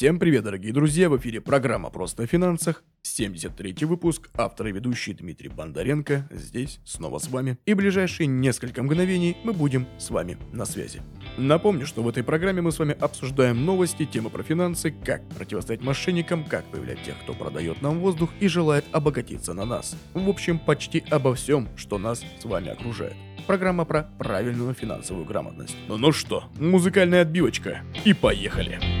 Всем привет, дорогие друзья! В эфире программа «Просто о финансах», 73 выпуск, автор и ведущий Дмитрий Бондаренко здесь снова с вами. И ближайшие несколько мгновений мы будем с вами на связи. Напомню, что в этой программе мы с вами обсуждаем новости, темы про финансы, как противостоять мошенникам, как выявлять тех, кто продает нам воздух и желает обогатиться на нас. В общем, почти обо всем, что нас с вами окружает. Программа про правильную финансовую грамотность. Ну, что, музыкальная отбивочка. И поехали!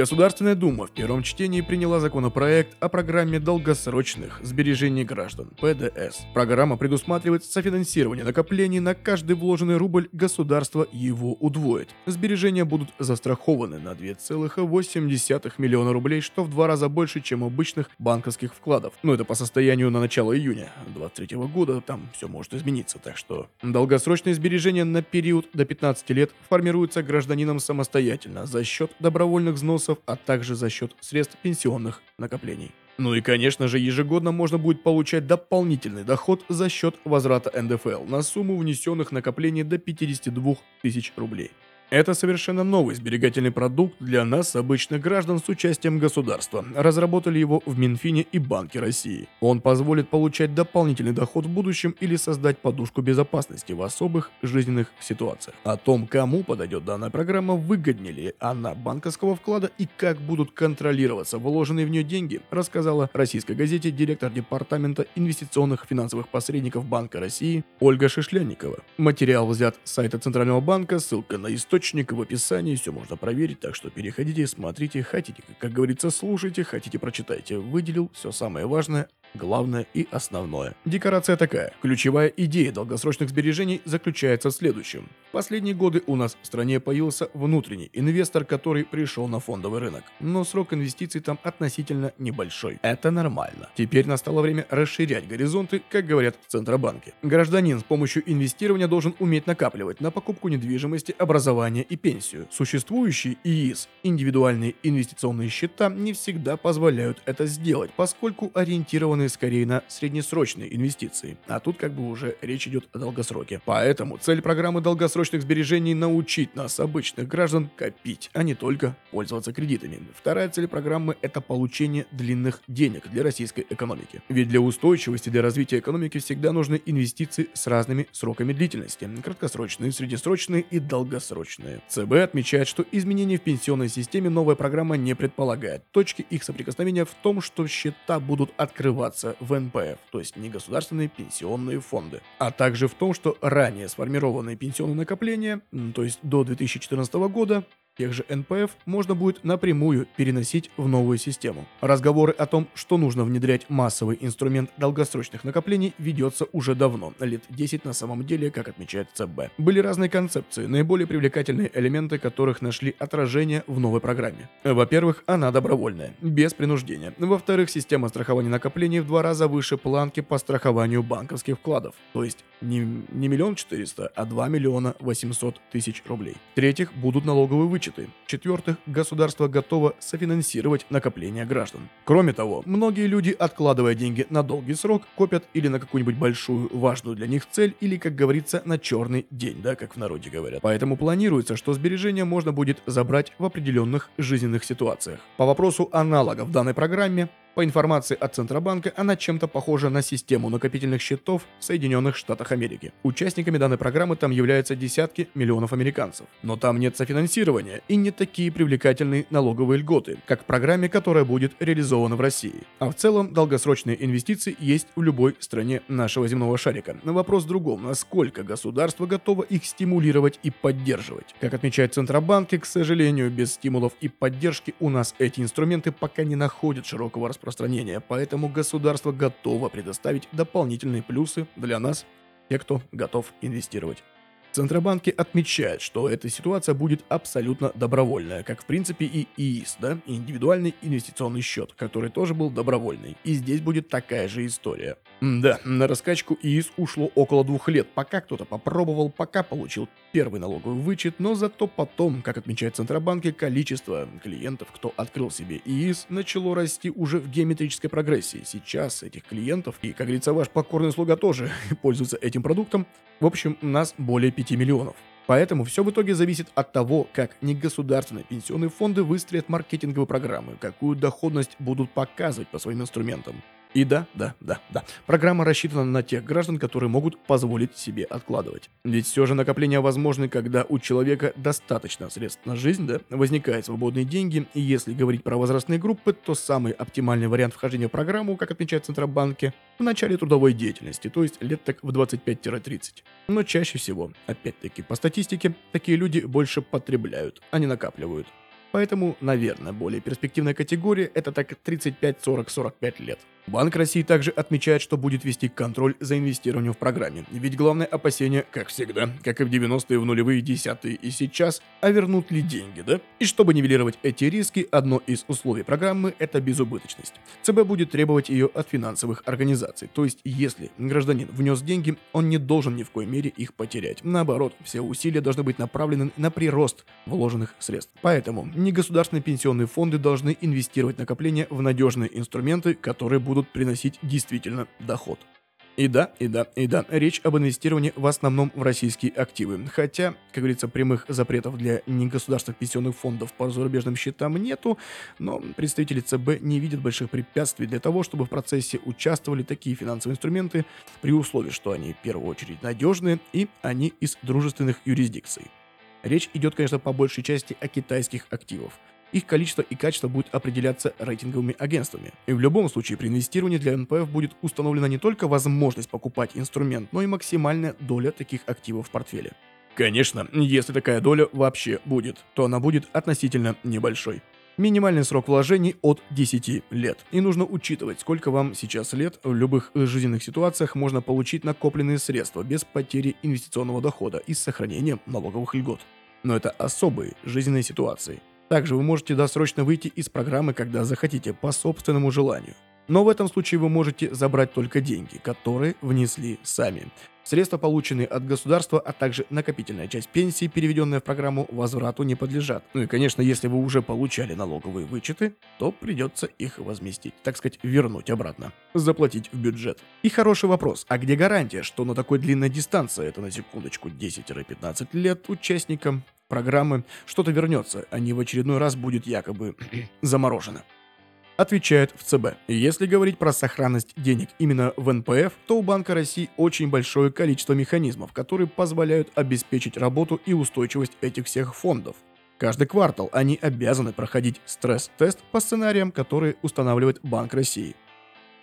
Государственная Дума в первом чтении приняла законопроект о программе долгосрочных сбережений граждан ПДС. Программа предусматривает софинансирование накоплений на каждый вложенный рубль государство его удвоит. Сбережения будут застрахованы на 2,8 миллиона рублей, что в два раза больше, чем обычных банковских вкладов. Но это по состоянию на начало июня 2023 года, там все может измениться, так что долгосрочные сбережения на период до 15 лет формируются гражданином самостоятельно за счет добровольных взносов ресурсов, а также за счет средств пенсионных накоплений. Ну и, конечно же, ежегодно можно будет получать дополнительный доход за счет возврата НДФЛ на сумму внесенных накоплений до 52 тысяч рублей. Это совершенно новый сберегательный продукт для нас, обычных граждан с участием государства. Разработали его в Минфине и Банке России. Он позволит получать дополнительный доход в будущем или создать подушку безопасности в особых жизненных ситуациях. О том, кому подойдет данная программа, выгоднее ли она банковского вклада и как будут контролироваться вложенные в нее деньги, рассказала российской газете директор департамента инвестиционных финансовых посредников Банка России Ольга Шишлянникова. Материал взят с сайта Центрального банка, ссылка на источник источник в описании, все можно проверить, так что переходите, смотрите, хотите, как говорится, слушайте, хотите, прочитайте. Выделил все самое важное, главное и основное. Декорация такая. Ключевая идея долгосрочных сбережений заключается в следующем. В последние годы у нас в стране появился внутренний инвестор, который пришел на фондовый рынок. Но срок инвестиций там относительно небольшой. Это нормально. Теперь настало время расширять горизонты, как говорят в Центробанке. Гражданин с помощью инвестирования должен уметь накапливать на покупку недвижимости, образование и пенсию. Существующие ИИС, индивидуальные инвестиционные счета, не всегда позволяют это сделать, поскольку ориентированы ориентированы скорее на среднесрочные инвестиции, а тут как бы уже речь идет о долгосроке. Поэтому цель программы долгосрочных сбережений научить нас, обычных граждан, копить, а не только пользоваться кредитами. Вторая цель программы – это получение длинных денег для российской экономики. Ведь для устойчивости, для развития экономики всегда нужны инвестиции с разными сроками длительности – краткосрочные, среднесрочные и долгосрочные. ЦБ отмечает, что изменения в пенсионной системе новая программа не предполагает. Точки их соприкосновения в том, что счета будут открываться вливаться в НПФ, то есть негосударственные пенсионные фонды, а также в том, что ранее сформированные пенсионные накопления, то есть до 2014 года, тех же НПФ можно будет напрямую переносить в новую систему. Разговоры о том, что нужно внедрять массовый инструмент долгосрочных накоплений, ведется уже давно, лет 10 на самом деле, как отмечает ЦБ. Были разные концепции, наиболее привлекательные элементы которых нашли отражение в новой программе. Во-первых, она добровольная, без принуждения. Во-вторых, система страхования накоплений в два раза выше планки по страхованию банковских вкладов, то есть не, не миллион четыреста, а 2 миллиона 800 тысяч рублей. В-третьих, будут налоговые вычеты вычеты. В-четвертых, государство готово софинансировать накопления граждан. Кроме того, многие люди, откладывая деньги на долгий срок, копят или на какую-нибудь большую, важную для них цель, или, как говорится, на черный день, да, как в народе говорят. Поэтому планируется, что сбережения можно будет забрать в определенных жизненных ситуациях. По вопросу аналогов в данной программе, по информации от Центробанка, она чем-то похожа на систему накопительных счетов в Соединенных Штатах Америки. Участниками данной программы там являются десятки миллионов американцев. Но там нет софинансирования и не такие привлекательные налоговые льготы, как в программе, которая будет реализована в России. А в целом, долгосрочные инвестиции есть в любой стране нашего земного шарика. На вопрос в другом, насколько государство готово их стимулировать и поддерживать. Как отмечает Центробанк, к сожалению, без стимулов и поддержки у нас эти инструменты пока не находят широкого распространения, поэтому государство готово предоставить дополнительные плюсы для нас, те, кто готов инвестировать. Центробанки отмечают, что эта ситуация будет абсолютно добровольная, как в принципе и ИИС, да, индивидуальный инвестиционный счет, который тоже был добровольный. И здесь будет такая же история. Да, на раскачку ИИС ушло около двух лет, пока кто-то попробовал, пока получил первый налоговый вычет, но зато потом, как отмечает Центробанки, количество клиентов, кто открыл себе ИИС, начало расти уже в геометрической прогрессии. Сейчас этих клиентов, и, как говорится, ваш покорный слуга тоже пользуется этим продуктом, в общем, нас более 5 миллионов. Поэтому все в итоге зависит от того, как негосударственные пенсионные фонды выстроят маркетинговые программы, какую доходность будут показывать по своим инструментам. И да, да, да, да. Программа рассчитана на тех граждан, которые могут позволить себе откладывать. Ведь все же накопление возможно, когда у человека достаточно средств на жизнь, да, возникают свободные деньги, и если говорить про возрастные группы, то самый оптимальный вариант вхождения в программу, как отмечают Центробанки, в начале трудовой деятельности, то есть лет так в 25-30. Но чаще всего, опять-таки по статистике, такие люди больше потребляют, а не накапливают. Поэтому, наверное, более перспективная категория – это так 35-40-45 лет. Банк России также отмечает, что будет вести контроль за инвестированием в программе. Ведь главное опасение, как всегда, как и в 90-е, в нулевые, десятые и сейчас, а вернут ли деньги, да? И чтобы нивелировать эти риски, одно из условий программы – это безубыточность. ЦБ будет требовать ее от финансовых организаций. То есть, если гражданин внес деньги, он не должен ни в коей мере их потерять. Наоборот, все усилия должны быть направлены на прирост вложенных средств. Поэтому негосударственные пенсионные фонды должны инвестировать накопления в надежные инструменты, которые будут будут приносить действительно доход. И да, и да, и да, речь об инвестировании в основном в российские активы. Хотя, как говорится, прямых запретов для негосударственных пенсионных фондов по зарубежным счетам нету, но представители ЦБ не видят больших препятствий для того, чтобы в процессе участвовали такие финансовые инструменты при условии, что они в первую очередь надежные и они из дружественных юрисдикций. Речь идет, конечно, по большей части о китайских активах – их количество и качество будет определяться рейтинговыми агентствами. И в любом случае при инвестировании для НПФ будет установлена не только возможность покупать инструмент, но и максимальная доля таких активов в портфеле. Конечно, если такая доля вообще будет, то она будет относительно небольшой. Минимальный срок вложений от 10 лет. И нужно учитывать, сколько вам сейчас лет. В любых жизненных ситуациях можно получить накопленные средства без потери инвестиционного дохода и с сохранением налоговых льгот. Но это особые жизненные ситуации. Также вы можете досрочно выйти из программы, когда захотите, по собственному желанию. Но в этом случае вы можете забрать только деньги, которые внесли сами. Средства, полученные от государства, а также накопительная часть пенсии, переведенная в программу, возврату не подлежат. Ну и, конечно, если вы уже получали налоговые вычеты, то придется их возместить, так сказать, вернуть обратно, заплатить в бюджет. И хороший вопрос, а где гарантия, что на такой длинной дистанции, это на секундочку 10-15 лет, участникам программы что-то вернется, а не в очередной раз будет якобы заморожено. Отвечает в ЦБ. Если говорить про сохранность денег именно в НПФ, то у Банка России очень большое количество механизмов, которые позволяют обеспечить работу и устойчивость этих всех фондов. Каждый квартал они обязаны проходить стресс-тест по сценариям, которые устанавливает Банк России.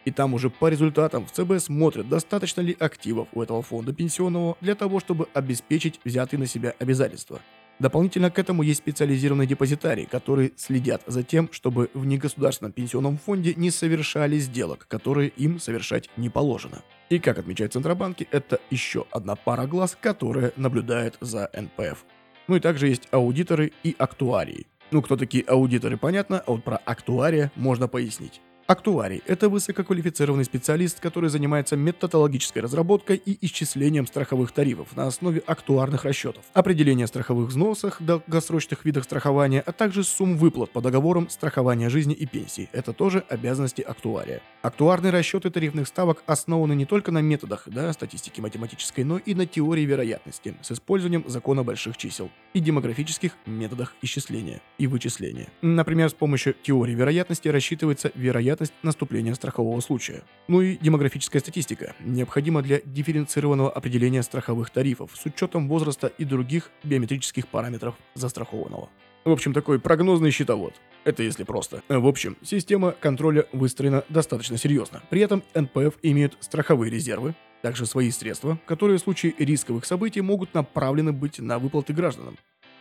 И там уже по результатам в ЦБ смотрят, достаточно ли активов у этого фонда пенсионного для того, чтобы обеспечить взятые на себя обязательства – Дополнительно к этому есть специализированные депозитарии, которые следят за тем, чтобы в негосударственном пенсионном фонде не совершали сделок, которые им совершать не положено. И как отмечают Центробанки, это еще одна пара глаз, которая наблюдает за НПФ. Ну и также есть аудиторы и актуарии. Ну, кто такие аудиторы, понятно, а вот про актуария можно пояснить. Актуарий – это высококвалифицированный специалист, который занимается методологической разработкой и исчислением страховых тарифов на основе актуарных расчетов, определение страховых взносов, долгосрочных видах страхования, а также сумм выплат по договорам страхования жизни и пенсии. Это тоже обязанности актуария. Актуарные расчеты тарифных ставок основаны не только на методах да, статистики математической, но и на теории вероятности с использованием закона больших чисел и демографических методах исчисления и вычисления. Например, с помощью теории вероятности рассчитывается вероятность вероятность наступления страхового случая. Ну и демографическая статистика, необходима для дифференцированного определения страховых тарифов с учетом возраста и других биометрических параметров застрахованного. В общем, такой прогнозный счетовод. Это если просто. В общем, система контроля выстроена достаточно серьезно. При этом НПФ имеют страховые резервы, также свои средства, которые в случае рисковых событий могут направлены быть на выплаты гражданам.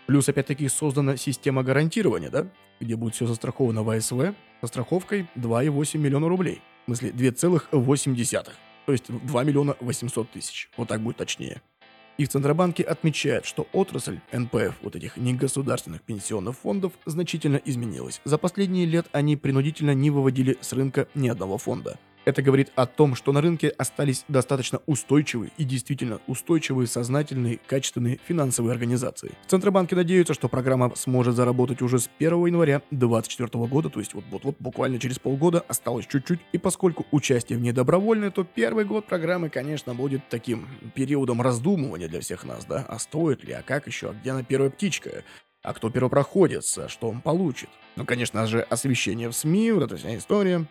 Плюс, опять-таки, создана система гарантирования, да, где будет все застраховано в АСВ со страховкой 2,8 миллиона рублей. В смысле, 2,8. То есть 2 миллиона 800 тысяч. Вот так будет точнее. И в Центробанке отмечают, что отрасль НПФ, вот этих негосударственных пенсионных фондов, значительно изменилась. За последние лет они принудительно не выводили с рынка ни одного фонда. Это говорит о том, что на рынке остались достаточно устойчивые и действительно устойчивые, сознательные, качественные финансовые организации. Центробанки надеются, что программа сможет заработать уже с 1 января 2024 года, то есть вот, вот, вот буквально через полгода, осталось чуть-чуть. И поскольку участие в ней добровольное, то первый год программы, конечно, будет таким периодом раздумывания для всех нас, да, а стоит ли, а как еще, а где она первая птичка? А кто первопроходец, что он получит? Ну, конечно же, освещение в СМИ, вот эта вся история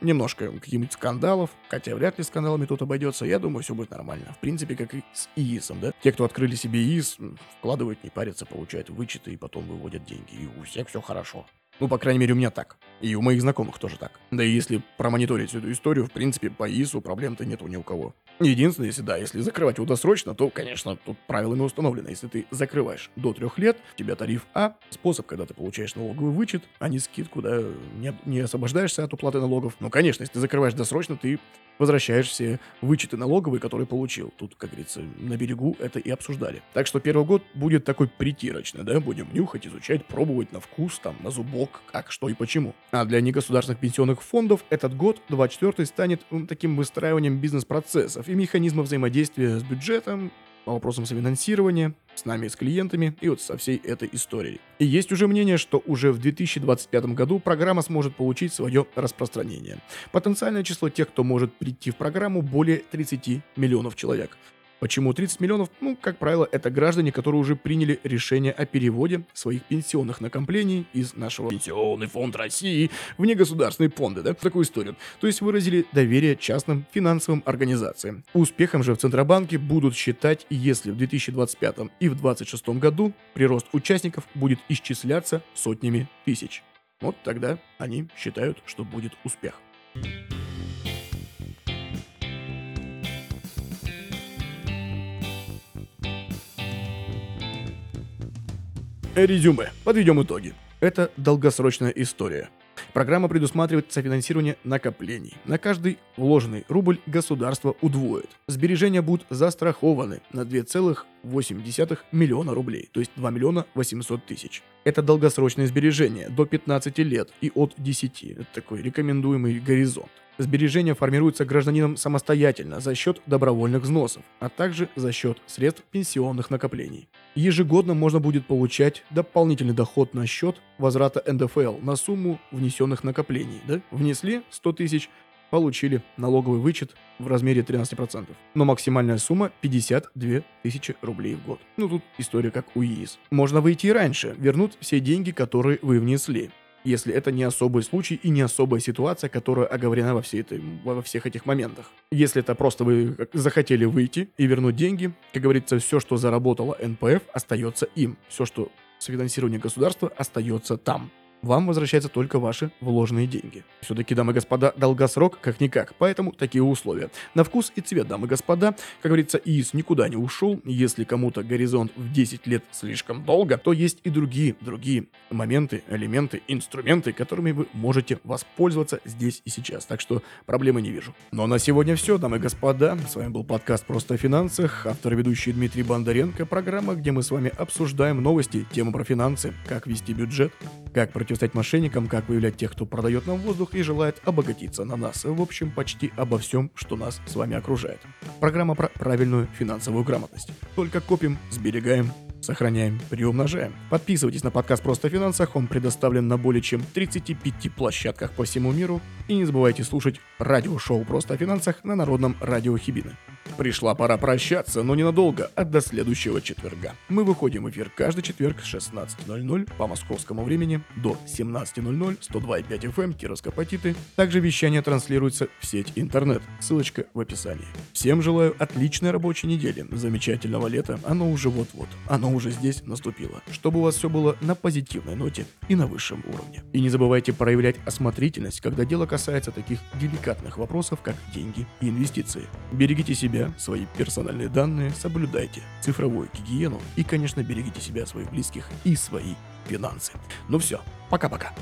немножко каких-нибудь скандалов, хотя вряд ли скандалами тут обойдется, я думаю, все будет нормально. В принципе, как и с ИИСом, да? Те, кто открыли себе ИИС, вкладывают, не парятся, получают вычеты и потом выводят деньги, и у всех все хорошо. Ну, по крайней мере, у меня так. И у моих знакомых тоже так. Да и если промониторить эту историю, в принципе, по ИСу проблем-то нету ни у кого. Единственное, если да, если закрывать его досрочно, то, конечно, тут правилами установлено. Если ты закрываешь до трех лет, у тебя тариф А, способ, когда ты получаешь налоговый вычет, а не скидку, да, не, не освобождаешься от уплаты налогов. Ну, конечно, если ты закрываешь досрочно, ты возвращаешь все вычеты налоговые, которые получил. Тут, как говорится, на берегу это и обсуждали. Так что первый год будет такой притирочный, да, будем нюхать, изучать, пробовать на вкус, там, на зубок, как, что и почему. А для негосударственных пенсионных фондов этот год, 24 станет таким выстраиванием бизнес-процессов и механизмов взаимодействия с бюджетом, по вопросам софинансирования, с нами, с клиентами и вот со всей этой историей. И есть уже мнение, что уже в 2025 году программа сможет получить свое распространение. Потенциальное число тех, кто может прийти в программу, более 30 миллионов человек. Почему 30 миллионов? Ну, как правило, это граждане, которые уже приняли решение о переводе своих пенсионных накоплений из нашего Пенсионный фонд России в негосударственные фонды, да, такую историю. То есть выразили доверие частным финансовым организациям. Успехом же в Центробанке будут считать, если в 2025 и в 2026 году прирост участников будет исчисляться сотнями тысяч. Вот тогда они считают, что будет успех. Резюме. Подведем итоги. Это долгосрочная история. Программа предусматривает софинансирование накоплений. На каждый вложенный рубль государство удвоит. Сбережения будут застрахованы на 2,8 миллиона рублей, то есть 2 миллиона 800 тысяч. Это долгосрочные сбережения до 15 лет и от 10. Это такой рекомендуемый горизонт. Сбережения формируются гражданином самостоятельно за счет добровольных взносов, а также за счет средств пенсионных накоплений. Ежегодно можно будет получать дополнительный доход на счет возврата НДФЛ на сумму внесенных накоплений. Да? Внесли 100 тысяч, получили налоговый вычет в размере 13%. Но максимальная сумма 52 тысячи рублей в год. Ну тут история как у ИИС. Можно выйти и раньше, вернуть все деньги, которые вы внесли если это не особый случай и не особая ситуация, которая оговорена во, всей этой, во всех этих моментах. Если это просто вы захотели выйти и вернуть деньги, как говорится, все, что заработало НПФ, остается им. Все, что с финансирования государства, остается там вам возвращаются только ваши вложенные деньги. Все-таки, дамы и господа, долгосрок как-никак, поэтому такие условия. На вкус и цвет, дамы и господа, как говорится, ИИС никуда не ушел. Если кому-то горизонт в 10 лет слишком долго, то есть и другие, другие моменты, элементы, инструменты, которыми вы можете воспользоваться здесь и сейчас. Так что проблемы не вижу. А на сегодня все, дамы и господа. С вами был подкаст «Просто о финансах», автор и ведущий Дмитрий Бондаренко, программа, где мы с вами обсуждаем новости, темы про финансы, как вести бюджет, как против противостоять мошенникам, как выявлять тех, кто продает нам воздух и желает обогатиться на нас. В общем, почти обо всем, что нас с вами окружает. Программа про правильную финансовую грамотность. Только копим, сберегаем, сохраняем, приумножаем. Подписывайтесь на подкаст «Просто о финансах», он предоставлен на более чем 35 площадках по всему миру. И не забывайте слушать радиошоу «Просто о финансах» на Народном радио Хибины. Пришла пора прощаться, но ненадолго, а до следующего четверга. Мы выходим в эфир каждый четверг с 16.00 по московскому времени до 17.00, 102.5 FM, Кировск-Апатиты. Также вещание транслируется в сеть интернет, ссылочка в описании. Всем желаю отличной рабочей недели, замечательного лета, оно уже вот-вот, оно уже здесь наступило. Чтобы у вас все было на позитивной ноте и на высшем уровне. И не забывайте проявлять осмотрительность, когда дело касается таких деликатных вопросов, как деньги и инвестиции. Берегите себя себя, свои персональные данные, соблюдайте цифровую гигиену и, конечно, берегите себя, своих близких и свои финансы. Ну все, пока-пока.